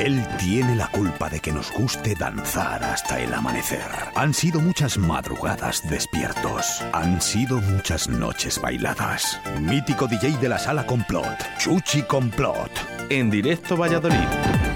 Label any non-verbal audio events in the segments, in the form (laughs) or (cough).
Él tiene la culpa de que nos guste danzar hasta el amanecer. Han sido muchas madrugadas despiertos. Han sido muchas noches bailadas. Mítico DJ de la sala Complot, Chuchi Complot. En directo Valladolid.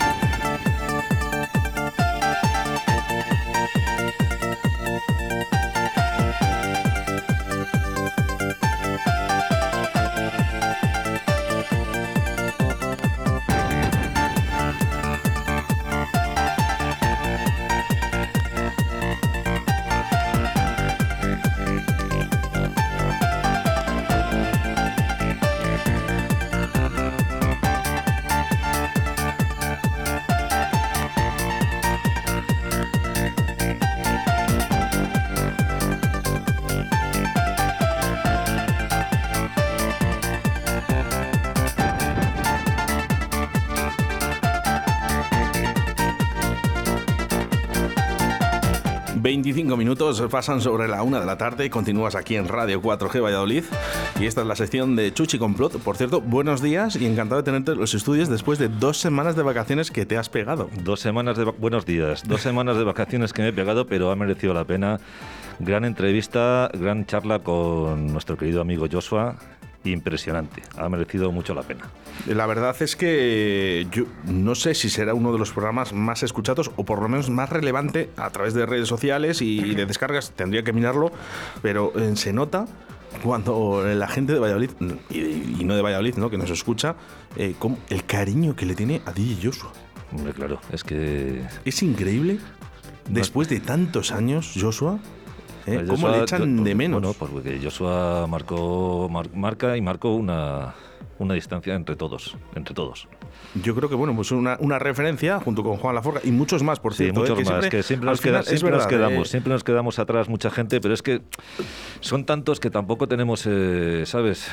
25 minutos pasan sobre la una de la tarde. Continúas aquí en Radio 4G Valladolid. Y esta es la sección de Chuchi Complot. Por cierto, buenos días y encantado de tenerte en los estudios después de dos semanas de vacaciones que te has pegado. Dos semanas de buenos días. Dos semanas de vacaciones que me he pegado, pero ha merecido la pena. Gran entrevista, gran charla con nuestro querido amigo Joshua impresionante. Ha merecido mucho la pena. La verdad es que yo no sé si será uno de los programas más escuchados o por lo menos más relevante a través de redes sociales y de descargas. Tendría que mirarlo, pero eh, se nota cuando la gente de Valladolid, y, no de Valladolid, ¿no? que nos escucha, eh, el cariño que le tiene a DJ Joshua. Hombre, claro, es que... Es increíble. Después de tantos años, Joshua, ¿Eh? ¿Cómo le echan de menos? Bueno, pues porque Joshua marcó, marca y marcó una, una distancia entre todos, entre todos. Yo creo que bueno, pues una, una referencia junto con Juan Laforga y muchos más, por cierto. Sí, muchos más, que siempre, nos, siempre nos quedamos, siempre nos quedamos atrás mucha gente, pero es que son tantos que tampoco tenemos, eh, ¿sabes?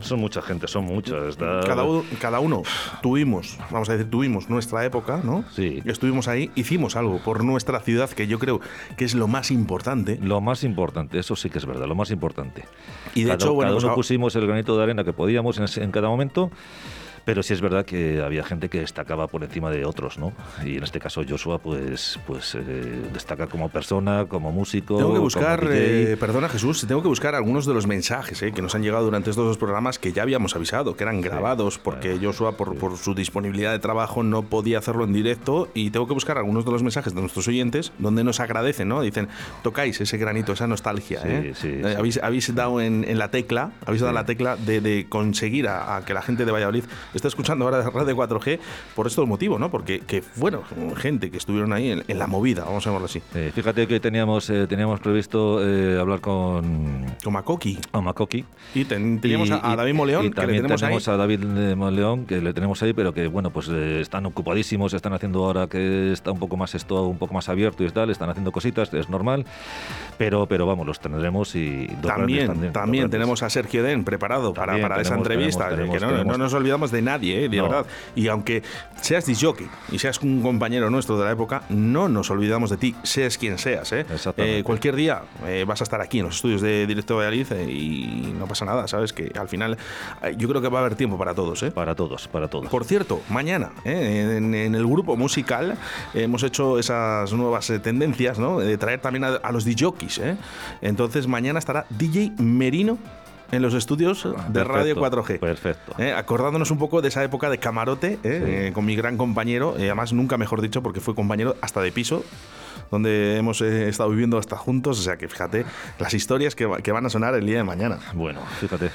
Son mucha gente, son muchas. Cada, uno, cada uno tuvimos, vamos a decir, tuvimos nuestra época, ¿no? Sí. Estuvimos ahí, hicimos algo por nuestra ciudad, que yo creo que es lo más importante. Lo más importante, eso sí que es verdad, lo más importante. Y de hecho, bueno, cada pues pusimos el granito de arena que podíamos en, en cada momento pero sí es verdad que había gente que destacaba por encima de otros, ¿no? Y en este caso Joshua, pues, pues eh, destaca como persona, como músico. Tengo que buscar, eh, perdona Jesús, tengo que buscar algunos de los mensajes eh, que nos han llegado durante estos dos programas que ya habíamos avisado, que eran grabados, porque Joshua, por, por, su disponibilidad de trabajo, no podía hacerlo en directo. Y tengo que buscar algunos de los mensajes de nuestros oyentes donde nos agradecen, ¿no? Dicen, tocáis ese granito, esa nostalgia. Habéis, habéis, dado en, en, la tecla, habéis dado la tecla de, de conseguir a, a que la gente de Valladolid está escuchando ahora Radio 4G por estos motivos, ¿no? Porque, que, bueno, gente que estuvieron ahí en, la movida, vamos a llamarlo así. Eh, fíjate que teníamos, eh, teníamos previsto eh, hablar con... Con Makoki. A Makoki. Y teníamos a, David Moleón, y, también tenemos, a David Moleón, que le tenemos ahí, pero que, bueno, pues están ocupadísimos, están haciendo ahora que está un poco más esto, un poco más abierto y tal, están haciendo cositas, es normal, pero, pero vamos, los tendremos y... También, también, tenemos a Sergio Den preparado para, para esa entrevista, que no, no nos olvidamos de nadie ¿eh? de verdad. Y aunque seas disjockey y seas un compañero nuestro de la época, no nos olvidamos de ti, seas quien seas. ¿eh? eh cualquier día eh, vas a estar aquí en los estudios de Directo Valladolid y no pasa nada, ¿sabes? Que al final yo creo que va a haber tiempo para todos. Para todos, para todos. Por cierto, mañana en, el grupo musical hemos hecho esas nuevas tendencias, ¿no? De traer también a, los DJs. Entonces mañana estará DJ Merino en los estudios de Radio 4G. Perfecto. Eh, acordándonos un poco de esa época de camarote eh, eh, con mi gran compañero, además nunca mejor dicho porque fue compañero hasta de piso donde hemos estado viviendo hasta juntos. O sea que fíjate las historias que, que, van a sonar el día de mañana. Bueno, fíjate.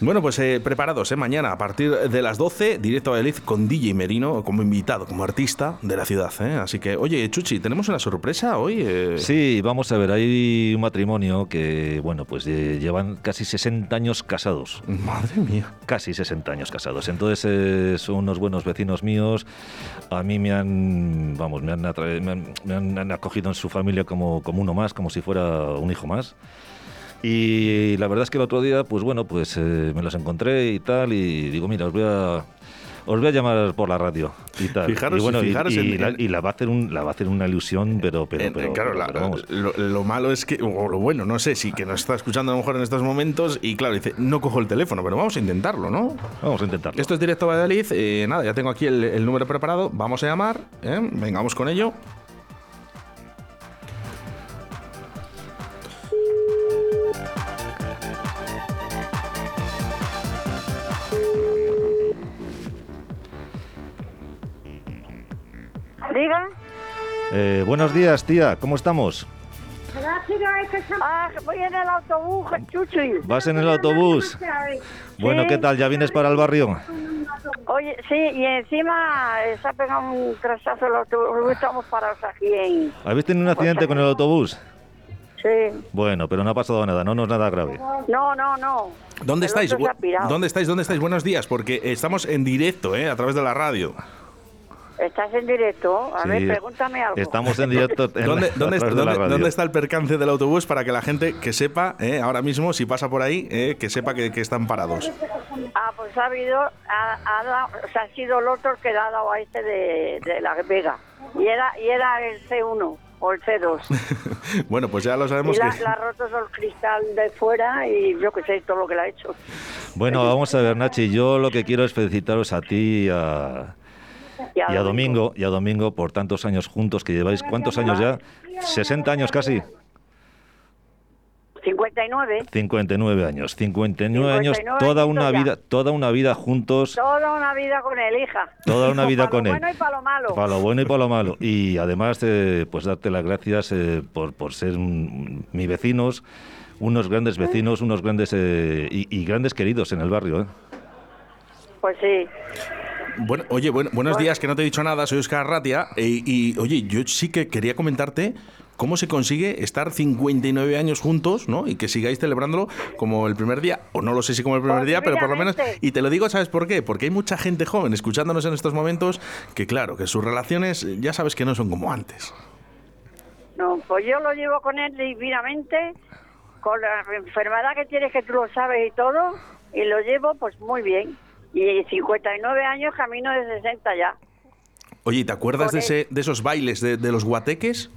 Bueno, pues eh, preparados, eh, mañana a partir de las 12, directo a Valladolid con DJ Merino como invitado, como artista de la ciudad. Eh. Así que, oye, Chuchi, tenemos una sorpresa hoy. Eh. Sí, vamos a ver, hay un matrimonio que, bueno, pues llevan casi 60 años casados. Madre mía. Casi 60 años casados. Entonces son unos buenos vecinos míos. A mí me han, vamos, me han, me han, acogido en su familia como, como uno más, como si fuera un hijo más. Y la verdad es que el otro día, pues bueno, pues eh, me los encontré y tal, y digo, mira, os voy a, os voy a llamar por la radio y tal. Fijaros, y bueno, y- fijaros y, en- la, en- y la va a hacer un, la va a hacer una ilusión, pero, pero, Eh, pero, claro, pero- la- pero vamos. lo, lo malo es que, o lo bueno, no sé, si que nos está escuchando a lo mejor en estos momentos y claro, dice, no cojo el teléfono, pero vamos a intentarlo, ¿no? Vamos a intentarlo. Esto es Directo Valladolid, eh, nada, ya tengo aquí el, el número preparado, vamos a llamar, ¿eh? vengamos con ello. Diga. Eh, buenos días, tía, ¿cómo estamos? Ah, voy en el autobús, chuchi. ¿Vas en el autobús? Bueno. ¿qué tal? ¿Ya vienes para el barrio? Oye, sí, y encima eh, se ha pegado un trastazo el autobús. Estamos parados aquí en... ¿Habéis tenido un accidente con el autobús? Sí. Bueno, pero no ha pasado nada, no, no es nada grave. No, no, no. ¿Dónde El estáis? ¿Dónde estáis? ¿Dónde estáis? Buenos días, porque estamos en directo, ¿eh? a través de la radio. ¿Estás en directo? A Sí, ver, pregúntame algo. Estamos en directo en ¿Dónde, (laughs) la- está el percance del autobús para que la gente que sepa, ¿eh? ahora mismo, si pasa por ahí, ¿eh? que sepa que, que están parados? Ah, pues ha habido... Ha, ha dado- o sea, ha sido el otro que le ha dado a este de, de la Vega. Y era, y era el C1 o el C2. (laughs) bueno, pues ya lo y sabemos la, que... la ha roto el cristal de fuera y yo que sé todo lo que le ha hecho. Bueno, vamos a ver, Nachi, yo lo que quiero es felicitaros a ti y a, Y a y a Domingo, y a Domingo por tantos años juntos que lleváis. ¿Cuántos años ya? ¿60 años casi? 59. 59 años. 59 años, 59 toda una ya. vida, toda una vida juntos, Toda una vida con él, hija. toda una vida (laughs) para con lo él. bueno y para lo malo. Para lo bueno y para lo malo. Y además, eh, pues darte las gracias eh, por, por ser mm, mis vecinos, unos grandes vecinos, unos grandes eh, y, y grandes queridos en el barrio. ¿eh? Pues sí. Bueno, oye, bueno, buenos días, que no te he dicho nada, soy Oscar Ratia. eh, y oye, yo sí que quería comentarte cómo se consigue estar 59 años juntos, ¿no? Y que sigáis celebrándolo como el primer día, o no lo sé si como el primer día, pero por lo menos... Y te lo digo, ¿sabes por qué? Porque hay mucha gente joven escuchándonos en estos momentos que, claro, que sus relaciones eh, ya sabes que no son como antes. No, pues yo lo llevo con él divinamente, con la enfermedad que tienes que tú lo sabes y todo, y lo llevo pues muy bien. Y 59 años, camino de 60 ya. Oye, ¿y ¿te acuerdas Con de, ese, de esos bailes de, de los guateques?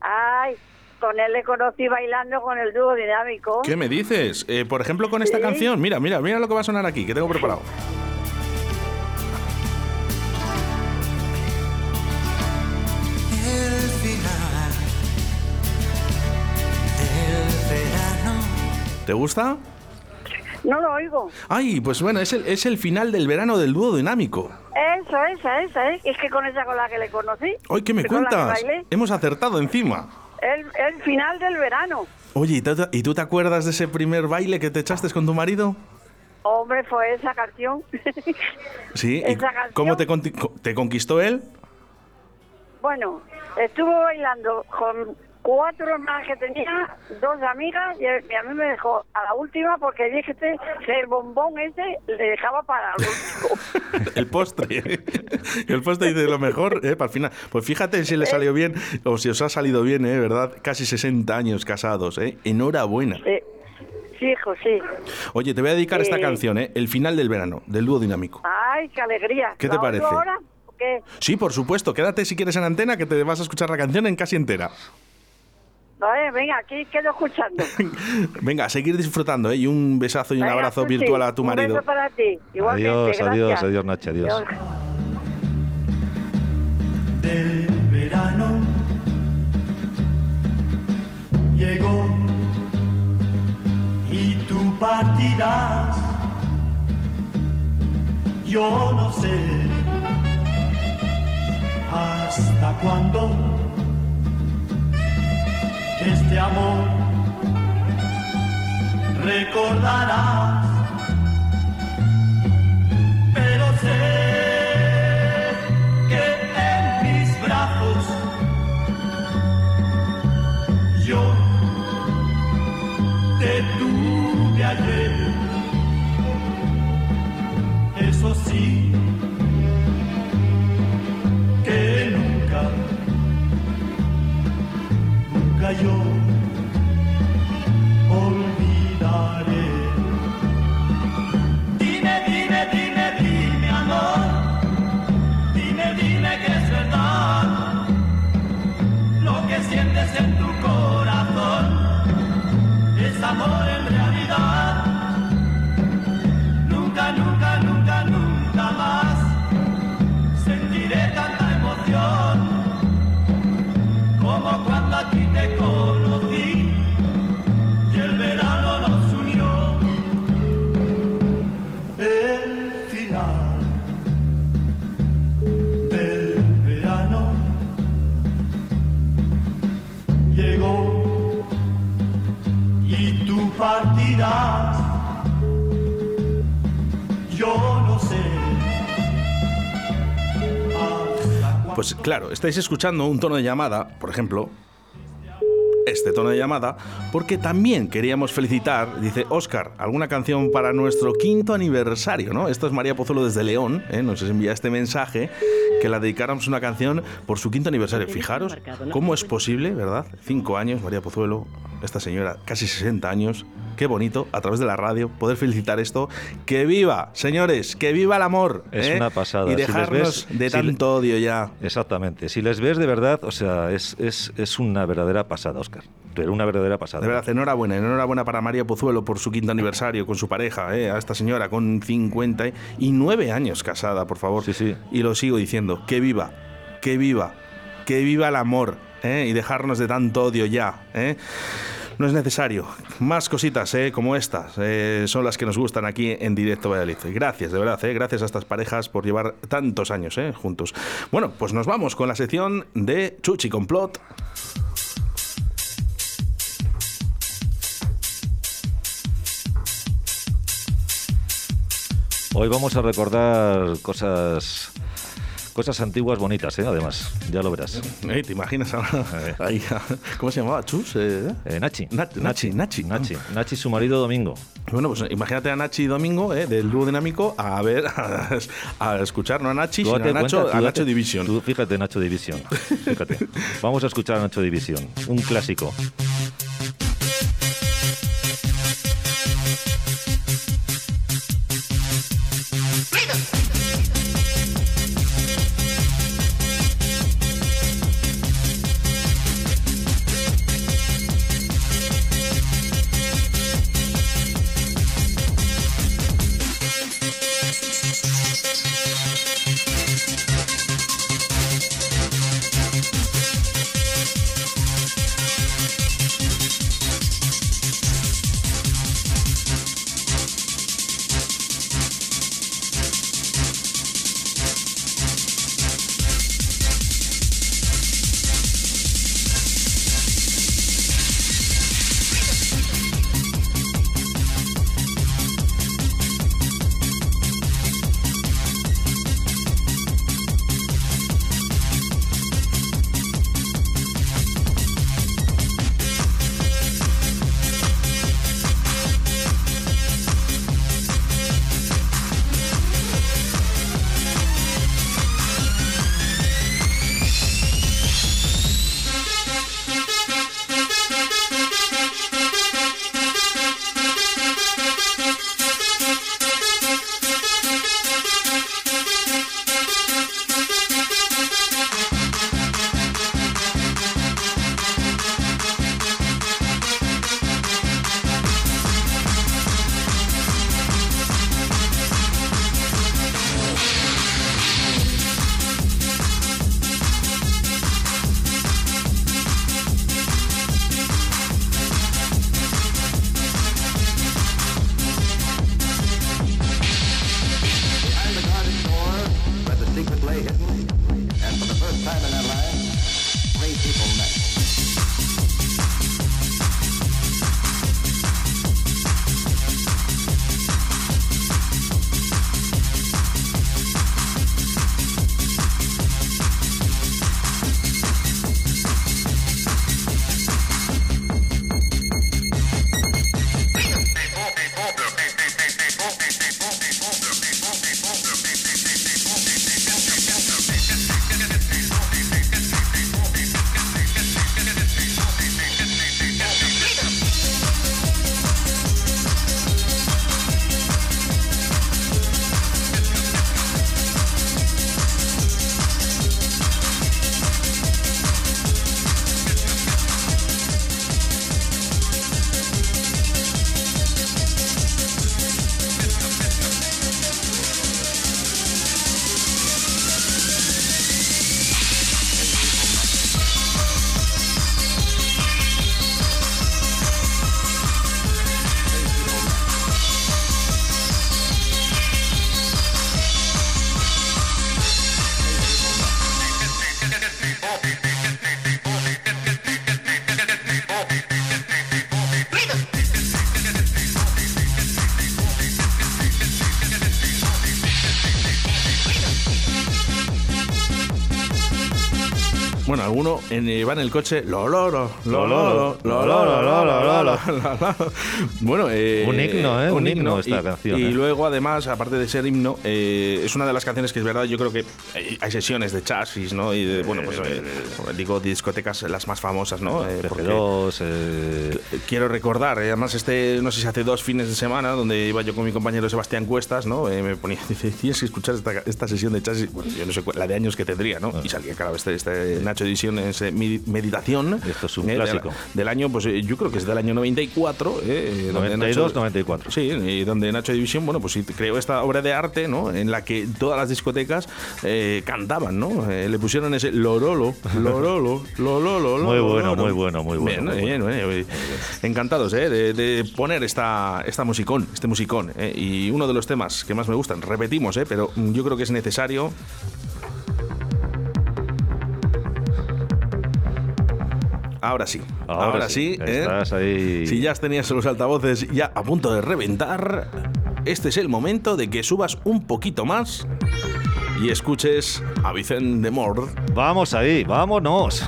Ay, con él le conocí bailando con el dúo dinámico. ¿Qué me dices? Eh, por ejemplo, con esta Sí. canción, mira, mira, mira lo que va a sonar aquí, que tengo preparado. ¿Te gusta? No lo oigo. Ay, pues bueno, es el, es el final del verano del dúo dinámico. Eso, esa, esa, ¿eh? Es que con esa con la que le conocí. Hoy, ¿qué me que con la que cuentas? Hemos acertado encima. El, el final del verano. Oye, ¿y tú, ¿y tú te acuerdas de ese primer baile que te echaste con tu marido? Hombre, fue esa canción. (laughs) Sí. ¿Y Esa canción. ¿Cómo te, conti- co- te conquistó él? bueno, estuvo bailando con cuatro más que tenía, dos amigas, y, a mí me dejó a la última porque dije que el bombón ese le dejaba para el último. (laughs) El postre. el postre dice lo mejor, ¿eh? Para el final. Pues fíjate si le salió bien o si os ha salido bien, ¿eh? ¿Verdad? Casi 60 años casados, ¿eh? Enhorabuena. Sí, sí, hijo, sí. Oye, te voy a dedicar esta Eh. canción, ¿eh? El final del verano, del dúo dinámico. Ay, qué alegría. ¿Qué te ¿La oigo parece? ahora? ¿O qué? Sí, por supuesto. Quédate si quieres en antena que te vas a escuchar la canción en casi entera. Vale, venga, aquí quedo escuchando. (laughs) Venga, a seguir disfrutando, ¿eh? Y un besazo y un Venga, abrazo Chuchi, virtual a tu Un marido. beso para ti. Igualmente, Adiós, adiós, gracias. adiós, Nachi, adiós. del verano llegó y tú partirás. Yo no sé hasta cuándo este amor recordarás, pero sé que en mis brazos yo te tuve ayer. Pues claro, estáis escuchando un tono de llamada, por ejemplo, este tono de llamada, porque también queríamos felicitar, dice Oscar, alguna canción para nuestro quinto aniversario, ¿no? Esto es María Pozuelo desde León, ¿eh? nos envía este mensaje, que la dedicáramos una canción por su quinto aniversario. Fijaros cómo es posible, ¿verdad? Cinco años, María Pozuelo, esta señora, casi 60 años. Qué bonito, a través de la radio, poder felicitar esto. ¡Que viva, señores! ¡Que viva el amor! Es ¿eh? una pasada. Y Si dejarnos ves- de si le- tanto odio ya. Exactamente. Si les ves de verdad, o sea, es, es, es una verdadera pasada, Oscar. Pero una verdadera pasada. De verdad, enhorabuena, enhorabuena para María Pozuelo por su quinto aniversario con su pareja, ¿eh? a esta señora con 59 años casada, por favor. Sí, sí. Y lo sigo diciendo, que viva, que viva, que viva el amor ¿eh? y dejarnos de tanto odio ya. ¿eh? No es necesario. Más cositas ¿eh? como estas eh, son las que nos gustan aquí en Directo Valladolid. Gracias, de verdad, ¿eh? gracias a estas parejas por llevar tantos años ¿eh? juntos. Bueno, pues nos vamos con la sección de Chuchi Complot. Hoy vamos a recordar cosas cosas antiguas bonitas, ¿eh? además, ya lo verás. Eh, ¿Te imaginas ahora? Eh. (laughs) ahí, ¿Cómo se llamaba? ¿Chus? Eh, Eh, Nachi. Nach- Nachi, Nachi. Nachi. Nachi, su marido Domingo. Bueno, pues imagínate a Nachi y Domingo, eh, del dúo dinámico, a ver, (laughs) a, a escuchar, no a Nachi, sino a Nacho, cuenta, tú a date- Nacho Division. tú fíjate, Nacho División. Fíjate. (laughs) Vamos a escuchar a Nacho División, un clásico. Alguno en, eh, va en el coche, lo loro, lo loro, lo loro, lo loro, lo loro. Bueno, eh, Un himno, ¿eh? Un himno esta y, canción, Y ¿eh? luego, además, aparte de ser himno, eh, es una de las canciones que es verdad, yo creo que hay sesiones de chasis, ¿no? Y de, bueno, pues eh, digo, discotecas las más famosas, ¿no? Eh, porque- PG2, eh, Quiero recordar, eh, además este, no sé si hace dos fines de semana, donde iba yo con mi compañero Sebastián Cuestas, ¿no? Eh, me ponía, dice, tienes que escuchar esta, esta sesión de chasis, bueno, yo no sé la de años que tendría, ¿no? Y salía, claro, este, este Nacho Edición, ese mi- Meditación. Esto es un eh, de clásico. Del año, pues eh, yo creo que es del año 94, eh, donde 92, Nacho- 94. Sí, y donde Nacho División, bueno, pues creó esta obra de arte, ¿no? En la que todas las discotecas eh, cantaban, ¿no? Eh, le pusieron ese lorolo, lorolo, (laughs) lololo. Muy bueno, muy bueno, muy bueno, Bien, muy bien. Encantados, ¿eh? De, de poner esta, esta musicón, este musicón. ¿eh? Y uno de los temas que más me gustan, repetimos, ¿eh? Pero yo creo que es necesario. Ahora sí, ahora, sí, ¿eh? Estás ahí. Si ya tenías los altavoces ya a punto de reventar, este es el momento de que subas un poquito más y escuches a Vicente de. Vamos ahí, vámonos.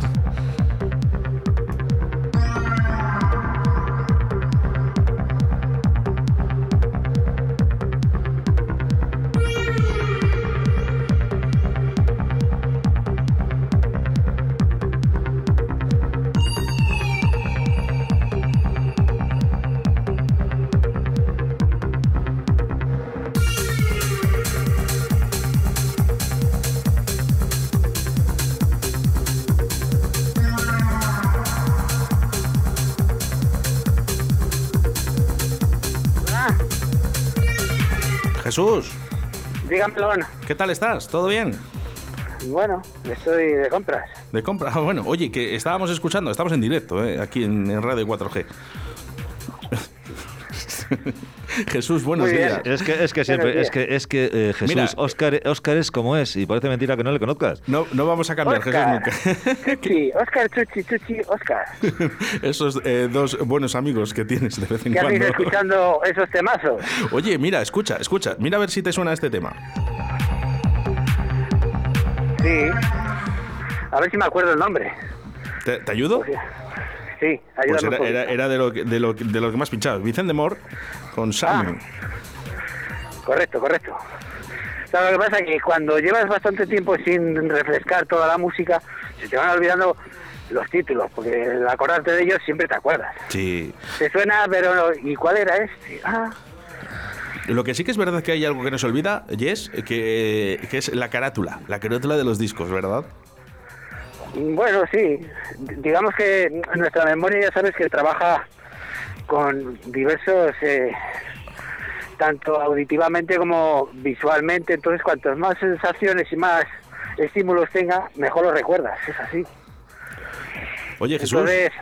¿Qué tal estás? ¿Todo bien? Bueno, estoy de compras. De compra. (laughs) Ah, bueno, oye, que estábamos escuchando, estamos en directo, ¿eh? aquí en, en Radio 4G. Jesús, buenos días. Es que, es que siempre, es que, es que eh, Jesús, Mira. Oscar, Oscar es como es y parece mentira que no le conozcas. No, no vamos a cambiar, Oscar. Jesús, nunca. Chuchi, Oscar, Chuchi, Chuchi, Oscar. (laughs) Esos eh, dos buenos amigos que tienes de vez en ¿Qué hacéis cuando. escuchando esos temazos? Oye, mira, escucha, escucha. Mira a ver si te suena este tema. Sí. A ver si me acuerdo el nombre. ¿Te, te ayudo? Sí, Pues era, era, era de, lo, que- de, lo, de lo que más pinchabas. Vicente Mor con Sam. Correcto, correcto. ¿Sabes lo que pasa? Que cuando llevas bastante tiempo sin refrescar toda la música, se te van olvidando los títulos, porque al acordarte de ellos siempre te acuerdas. Sí. Te suena, pero ¿y cuál era este? Ah, Lo que sí que es verdad que hay algo que no se olvida, Jess, que, que es la carátula. La carátula de los discos, ¿verdad? Bueno, sí. Digamos que nuestra memoria ya sabes que trabaja con diversos, eh, tanto auditivamente como visualmente. Entonces, cuantas más sensaciones y más estímulos tenga, mejor lo recuerdas. Es así. Oye, Jesús. Entonces,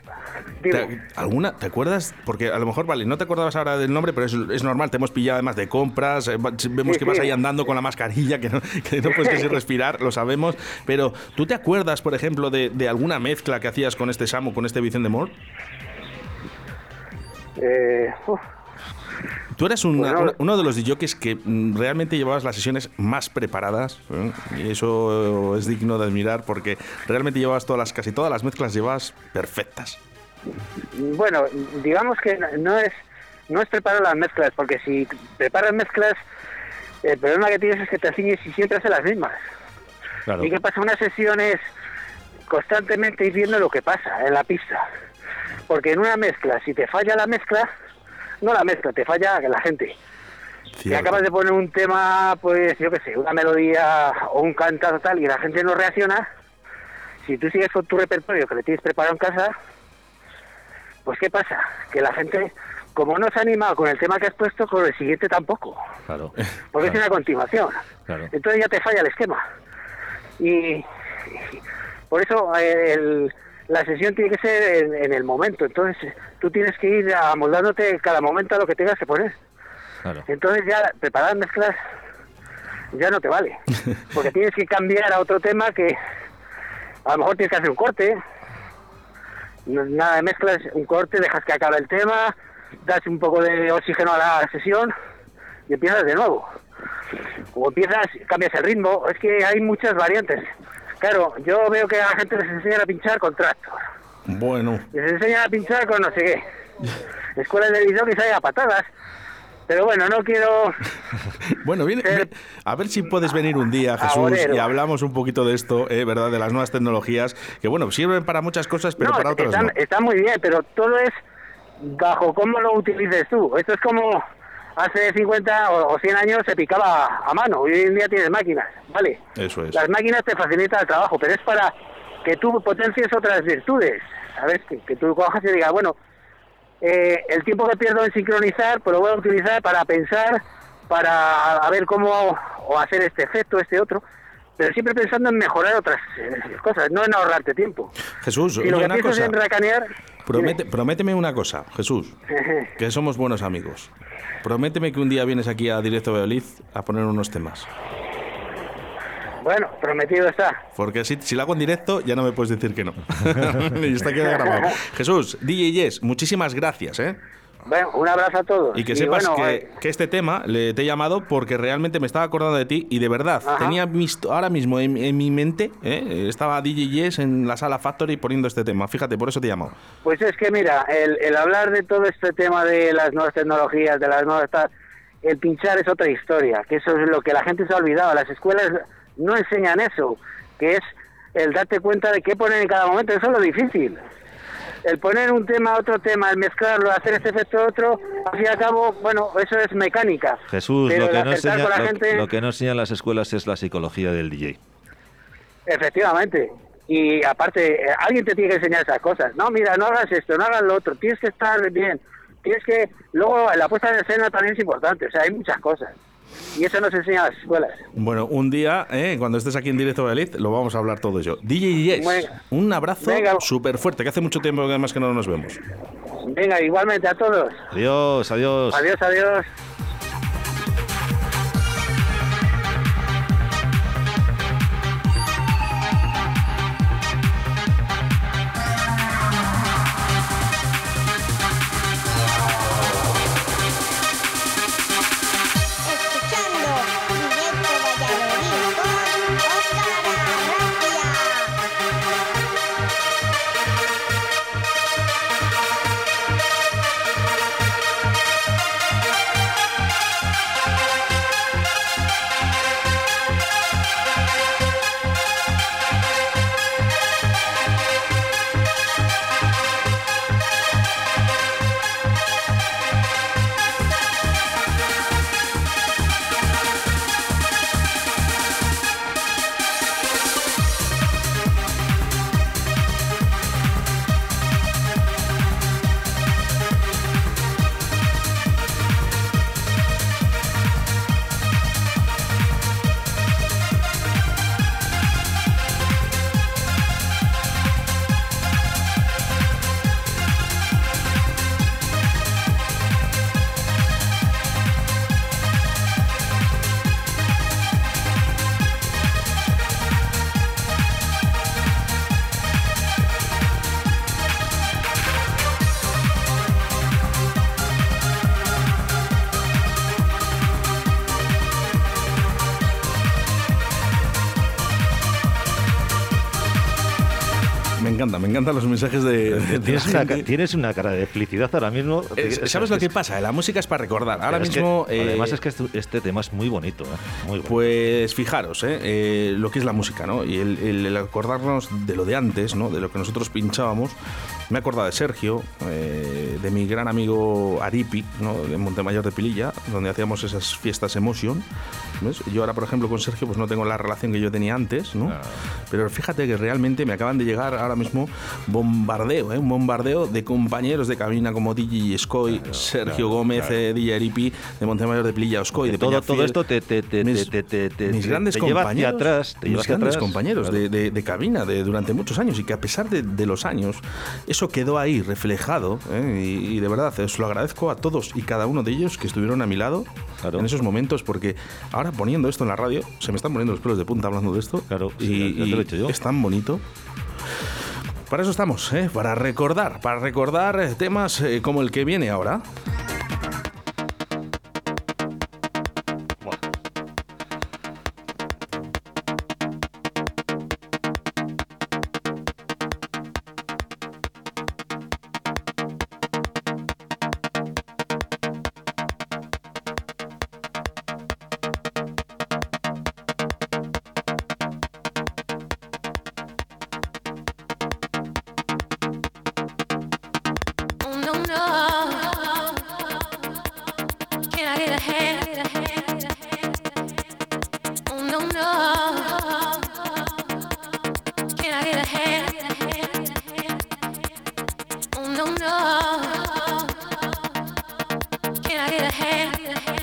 digo, ¿Te, ¿Alguna? ¿Te acuerdas? Porque a lo mejor, vale, no te acordabas ahora del nombre, pero es, es normal, te hemos pillado además de compras, eh, vemos Sí, que vas ahí andando con la mascarilla, que no, que no puedes casi (laughs) respirar, lo sabemos, pero ¿tú te acuerdas, por ejemplo, de, de alguna mezcla que hacías con este Samu, con este Vicente Mor? eh, uf, Tú eras una- Bueno. una- uno de los DJs que mm, realmente llevabas las sesiones más preparadas ¿eh? y eso es digno de admirar porque realmente llevabas todas las, casi todas las mezclas llevabas perfectas. bueno, digamos que no es no es preparar las mezclas, porque si preparas mezclas, el problema que tienes es que te ciñes y siempre haces las mismas. Claro. Y que pasa unas sesiones constantemente ir viendo lo que pasa en la pista. Porque en una mezcla, si te falla la mezcla, no la mezcla, te falla la gente. Y Cierto. acabas de poner un tema, pues yo qué sé, una melodía o un cantado tal, y la gente no reacciona. Si tú sigues con tu repertorio que le tienes preparado en casa, pues ¿qué pasa? Que la gente, como no se ha animado con el tema que has puesto, con el siguiente tampoco. Claro. Porque es una continuación. Claro. Entonces ya te falla el esquema. Y, y por eso eh, el- la sesión tiene que ser en, en el momento. Entonces tú tienes que ir amoldándote cada momento a lo que tengas que poner. Claro. Entonces ya preparar mezclas ya no te vale. (laughs) Porque tienes que cambiar a otro tema que a lo mejor tienes que hacer un corte. Nada de mezclas, un corte, dejas que acabe el tema, das un poco de oxígeno a la sesión y empiezas de nuevo. O empiezas, cambias el ritmo. Es que hay muchas variantes. Claro, yo veo que a la gente les enseñan a pinchar con tractor. Bueno, Les enseñan a pinchar con no sé qué. Escuelas de video que salen a patadas. Pero bueno, no quiero... (laughs) bueno, viene, ve- a ver si puedes venir un día, Jesús, y hablamos un poquito de esto, eh, ¿verdad? De las nuevas tecnologías, que bueno, sirven para muchas cosas, pero no, para otras no. está muy bien, pero todo es bajo cómo lo utilices tú. Esto es como hace 50 o o 100 años se picaba a mano. Hoy en día tienes máquinas, ¿vale? Eso es. Las máquinas te facilitan el trabajo, pero es para que tú potencies otras virtudes. ¿Sabes? Que, que tú cojas y digas, bueno, eh, el tiempo que pierdo en sincronizar, pues lo voy a utilizar para pensar, para a ver cómo o hacer este efecto, este otro, pero siempre pensando en mejorar otras cosas, no en ahorrarte tiempo. Jesús, Si lo que una cosa. en racanear, Promete, prométeme una cosa, Jesús, (laughs) que somos buenos amigos. Prométeme que un día vienes aquí a Directo Valladolid a poner unos temas. bueno, prometido está. Porque si, si lo hago en directo, ya no me puedes decir que no. (laughs) y está queda grabado. (laughs) Jesús, DJ Yes, muchísimas gracias, ¿eh? Bueno, un abrazo a todos. Y que sepas bueno, que, eh, que este tema le, te he llamado porque realmente me estaba acordando de ti y de verdad, Ajá. tenía visto ahora mismo en, en mi mente, ¿eh? estaba DJ Yes en la sala Factory poniendo este tema. Fíjate, por eso te he llamado. Pues es que mira, el, el hablar de todo este tema de las nuevas tecnologías, de las nuevas tal, el pinchar es otra historia, que eso es lo que la gente se ha olvidado. Las escuelas no enseñan eso, que es el darte cuenta de qué poner en cada momento, eso es lo difícil. El poner un tema a otro tema, el mezclarlo, hacer este efecto a otro, al fin y al cabo, bueno, eso es mecánica. Jesús, lo que, no enseña, gente- lo que no enseñan las escuelas es la psicología del DJ. Efectivamente. Y aparte, eh, alguien te tiene que enseñar esas cosas. No, mira, no hagas esto, no hagas lo otro. Tienes que estar bien. Tienes que... Luego, la puesta en escena también es importante. O sea, hay muchas cosas. Y eso nos enseña las escuelas. Bueno, un día, ¿eh? cuando estés aquí en Directo Valladolid, lo vamos a hablar todo ello. DJ Yes, un abrazo súper fuerte, que hace mucho tiempo que además que no nos vemos. Venga, igualmente a todos. Adiós, adiós. Adiós, adiós. Encanta, me encantan los mensajes de, de- la Tienes una, tienes una cara de felicidad ahora mismo. Eh, ¿Sabes lo que pasa? La música es para recordar. Ahora Pero es que, mismo. eh, además es que este, este tema es muy bonito. ¿eh? Muy bonito. Pues fijaros, ¿eh? Eh, lo que es la música, ¿no? Y el, el- el acordarnos de lo de antes, ¿no? De lo que nosotros pinchábamos. Me he acordado de Sergio, eh, de mi gran amigo Aripi, ¿no? De Montemayor de Pililla, donde hacíamos esas fiestas Emotion. ¿ves? Yo ahora, por ejemplo, con Sergio, pues no tengo la relación que yo tenía antes, ¿no? Ah. Pero fíjate que realmente me acaban de llegar ahora mismo bombardeo, ¿eh? Un bombardeo de compañeros de cabina como DJ Scoy, Sergio claro, Gómez, claro. eh, DJ Aripi, de Montemayor de Pililla, Oscoy, de todo, todo Peñafiel esto te, te, te, mis, te, te, te- mis te- grandes te lleva compañeros, hacia atrás. Mis grandes atrás, compañeros claro. de, de- de cabina de, durante muchos años y que a pesar de, de los años eso quedó ahí reflejado ¿eh? y, y de verdad os lo agradezco a todos y cada uno de ellos que estuvieron a mi lado Claro. en esos momentos porque ahora poniendo esto en la radio se me están poniendo los pelos de punta hablando de esto Claro, y, sí, ya te lo he dicho y yo. es tan bonito para eso estamos, ¿eh? para recordar, para recordar temas eh, como el que viene ahora. don't. Can I get a hand?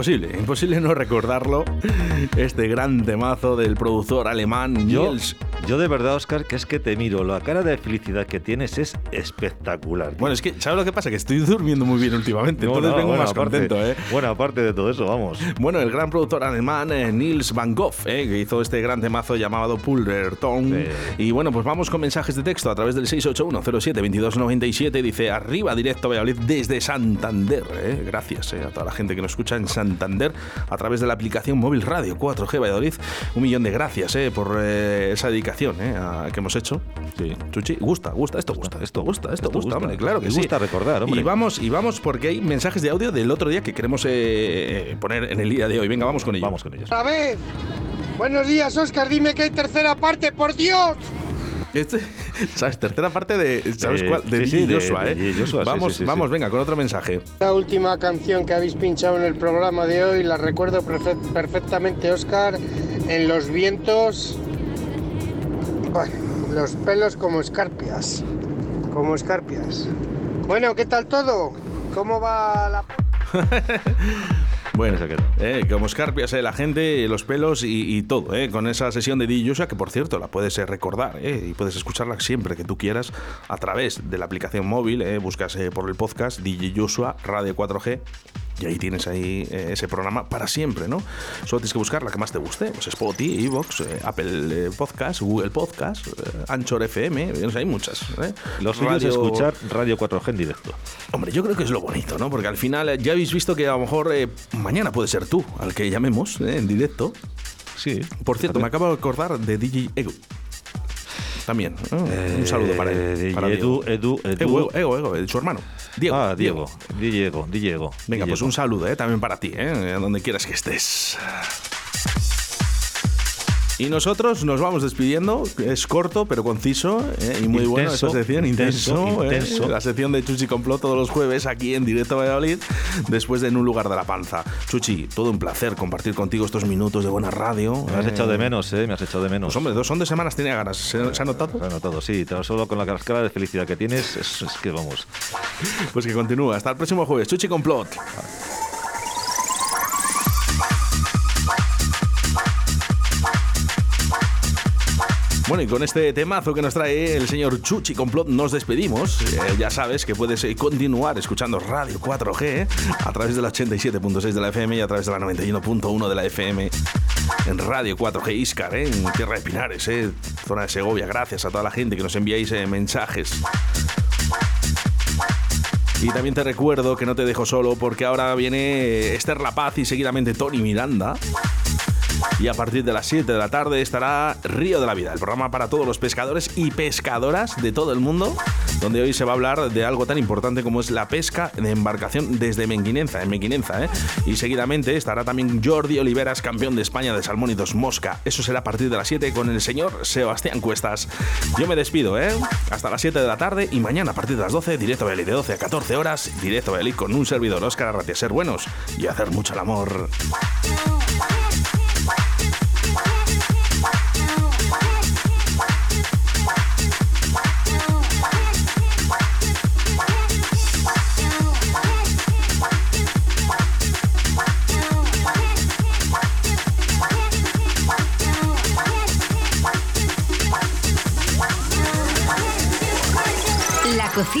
Imposible, imposible no recordarlo. Este gran temazo del productor alemán Niels. Yo de verdad, Oscar, que es que te miro. La cara de felicidad que tienes es espectacular. tío. Bueno, es que, ¿sabes lo que pasa? Que estoy durmiendo muy bien últimamente, No, entonces no, vengo bueno, más aparte- contento, ¿eh? Bueno, aparte de todo eso, vamos. Bueno, el gran productor alemán eh, Niels Van Gogh, eh, que hizo este gran temazo llamado Pulverton. Sí. Y bueno, pues vamos con mensajes de texto a través del 681072297. Dice, arriba directo Valladolid desde Santander. eh. Gracias eh, a toda la gente que nos escucha en Santander a través de la aplicación móvil radio 4G Valladolid. Un millón de gracias eh, por eh, esa dedicación eh, a- que hemos hecho. Sí. Chuchi, gusta, gusta, esto gusta, esto gusta, esto, esto gusta, gusta. hombre, claro que Me sí. gusta recordar, hombre. Y vamos, y vamos porque hay mensajes de audio del otro día que queremos eh, poner en el día de hoy. Venga, vamos con ello. Vamos con ellos. A ver. Buenos días, Oscar. Dime que hay tercera parte, por Dios. Este, (laughs) ¿Sabes? Tercera parte de. ¿Sabes De- cuál? De sí, sí, de- Joshua, de ¿eh? Billy Joshua, sí, vamos, sí, sí, vamos, venga, con otro mensaje. La última canción que habéis pinchado en el programa de hoy la recuerdo perfe- perfectamente, Oscar. En los vientos. Los pelos como escarpias. Como escarpias. Bueno, ¿qué tal todo? ¿Cómo va la.? (laughs) Bueno, eh, como escarpias eh, la gente, los pelos y, todo, eh, con esa sesión de Joshua, que por cierto la puedes eh, recordar eh, y puedes escucharla siempre que tú quieras a través de la aplicación móvil. eh, buscas eh, por el podcast Joshua Radio 4G y ahí tienes ahí eh, ese programa para siempre, ¿no? Solo tienes que buscar la que más te guste, pues Spotify, Evox, eh, Apple eh, Podcast, Google Podcast, Anchor FM, no sé, hay muchas. ¿eh? Los es escuchar Radio 4G en directo. Hombre, yo creo que es lo bonito, ¿no? Porque al final ya habéis visto que a lo mejor mañana puede ser tú al que llamemos en directo. Sí. Por cierto, me acabo de acordar de DJ Ego. También. ¿no? Un saludo para él. Para. Edu, Edu, Ego, Ego, Ego, su hermano. Diego. Ah, Diego. Diego, Diego. Venga, pues Diego. un saludo eh, también para ti, eh, donde quieras que estés. Y nosotros nos vamos despidiendo. Es corto, pero conciso eh, y muy bueno esta sección. intenso, Intenso, eh, intenso. La sección de Chuchi Complot todos los jueves aquí en Directo Valladolid, después de En un lugar de la panza. Chuchi, todo un placer compartir contigo estos minutos de buena radio. Me has eh. echado de menos, ¿eh? Me has echado de menos. Pues hombre, dos son de semanas, tenía ganas. ¿Se, se ha notado? Se ha notado, sí. Tan solo con la cascada de felicidad que tienes, es, es que vamos. Pues que continúa. Hasta el próximo jueves. Chuchi Complot. Bueno, y con este temazo que nos trae el señor Chuchi Complot nos despedimos. Eh, ya sabes que puedes eh, continuar escuchando Radio 4G eh, a través de la 87.6 de la FM y a través de la 91.1 de la FM en Radio 4G Iscar, en Tierra de Pinares, eh, zona de Segovia. Gracias a toda la gente que nos enviáis mensajes. Y también te recuerdo que no te dejo solo porque ahora viene Esther La Paz y seguidamente Tony Miranda. Y a partir de las 7 de la tarde estará Río de la Vida, el programa para todos los pescadores y pescadoras de todo el mundo, donde hoy se va a hablar de algo tan importante como es la pesca de embarcación desde Menguinenza, en Menguinenza. ¿eh? Y seguidamente estará también Jordi Oliveras, campeón de España de salmónidos mosca. Eso será a partir de las 7 con el señor Sebastián Cuestas. Yo me despido, ¿eh? Hasta las 7 de la tarde y mañana a partir de las 12, directo Beli de 12 a 14 horas, directo Beli con un servidor Óscar Arratia. Ser buenos y hacer mucho el amor.